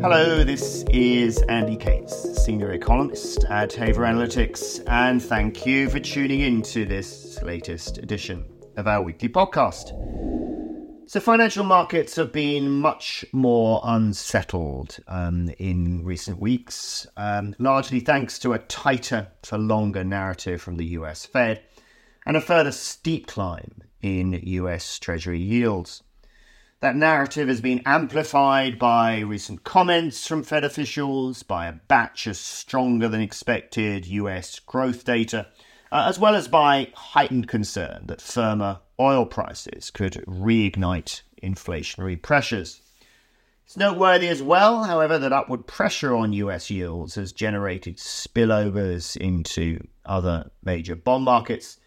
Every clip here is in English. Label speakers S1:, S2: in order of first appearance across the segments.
S1: Hello, this is Andy Cates, Senior Economist at Haver Analytics, and thank you for tuning in to this latest edition of our weekly podcast. So, financial markets have been much more unsettled um, in recent weeks, um, largely thanks to a tighter for longer narrative from the US Fed and a further steep climb in US Treasury yields. That narrative has been amplified by recent comments from Fed officials, by a batch of stronger than expected US growth data, uh, as well as by heightened concern that firmer oil prices could reignite inflationary pressures. It's noteworthy as well, however, that upward pressure on US yields has generated spillovers into other major bond markets,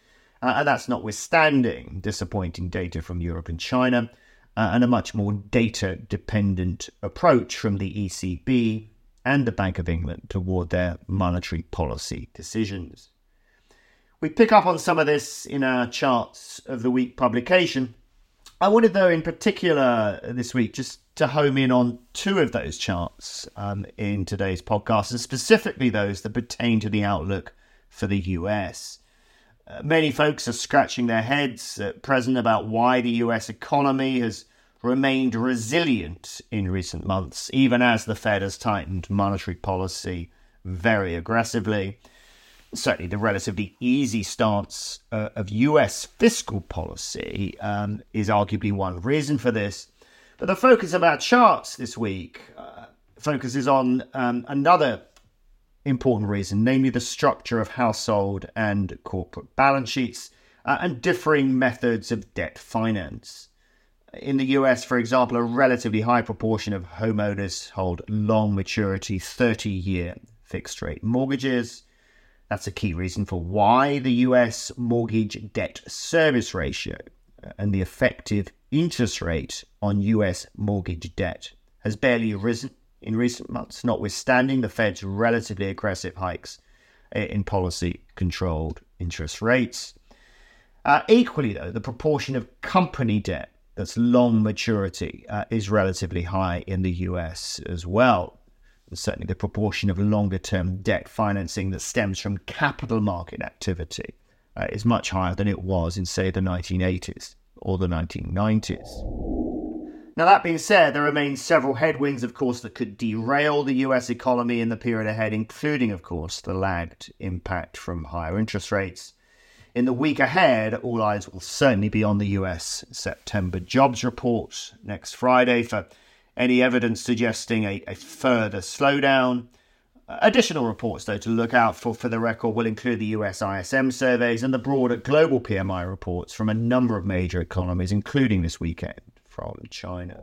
S1: uh, and that's notwithstanding disappointing data from Europe and China uh, and a much more data dependent approach from the ECB and the Bank of England toward their monetary policy decisions. We pick up on some of this in our charts of the week publication. I wanted, though, in particular this week, just to home in on two of those charts um, in today's podcast, and specifically those that pertain to the outlook for the US. Many folks are scratching their heads at present about why the US economy has remained resilient in recent months, even as the Fed has tightened monetary policy very aggressively. Certainly, the relatively easy stance uh, of US fiscal policy um, is arguably one reason for this. But the focus of our charts this week uh, focuses on um, another important reason, namely the structure of household and corporate balance sheets uh, and differing methods of debt finance. In the US, for example, a relatively high proportion of homeowners hold long maturity 30 year fixed rate mortgages. That's a key reason for why the US mortgage debt service ratio uh, and the effective interest rate on US mortgage debt has barely risen in recent months, notwithstanding the Fed's relatively aggressive hikes in policy controlled interest rates. Uh, equally, though, the proportion of company debt that's long maturity uh, is relatively high in the US as well. Certainly, the proportion of longer term debt financing that stems from capital market activity uh, is much higher than it was in, say, the 1980s or the 1990s. Now, that being said, there remain several headwinds, of course, that could derail the US economy in the period ahead, including, of course, the lagged impact from higher interest rates. In the week ahead, all eyes will certainly be on the US September jobs report next Friday for any evidence suggesting a, a further slowdown. Additional reports, though, to look out for for the record will include the US ISM surveys and the broader global PMI reports from a number of major economies, including this weekend from China.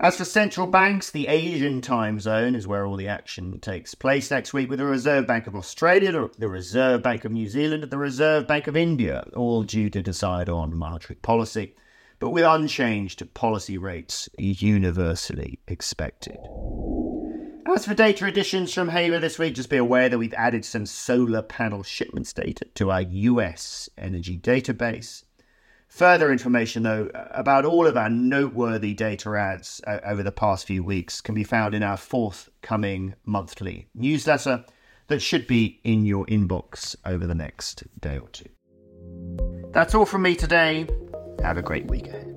S1: As for central banks, the Asian time zone is where all the action takes place next week with the Reserve Bank of Australia, the Reserve Bank of New Zealand, and the Reserve Bank of India, all due to decide on monetary policy, but with unchanged policy rates universally expected. As for data additions from Haver this week, just be aware that we've added some solar panel shipments data to our US energy database. Further information, though, about all of our noteworthy data ads uh, over the past few weeks can be found in our forthcoming monthly newsletter that should be in your inbox over the next day or two. That's all from me today. Have a great week ahead.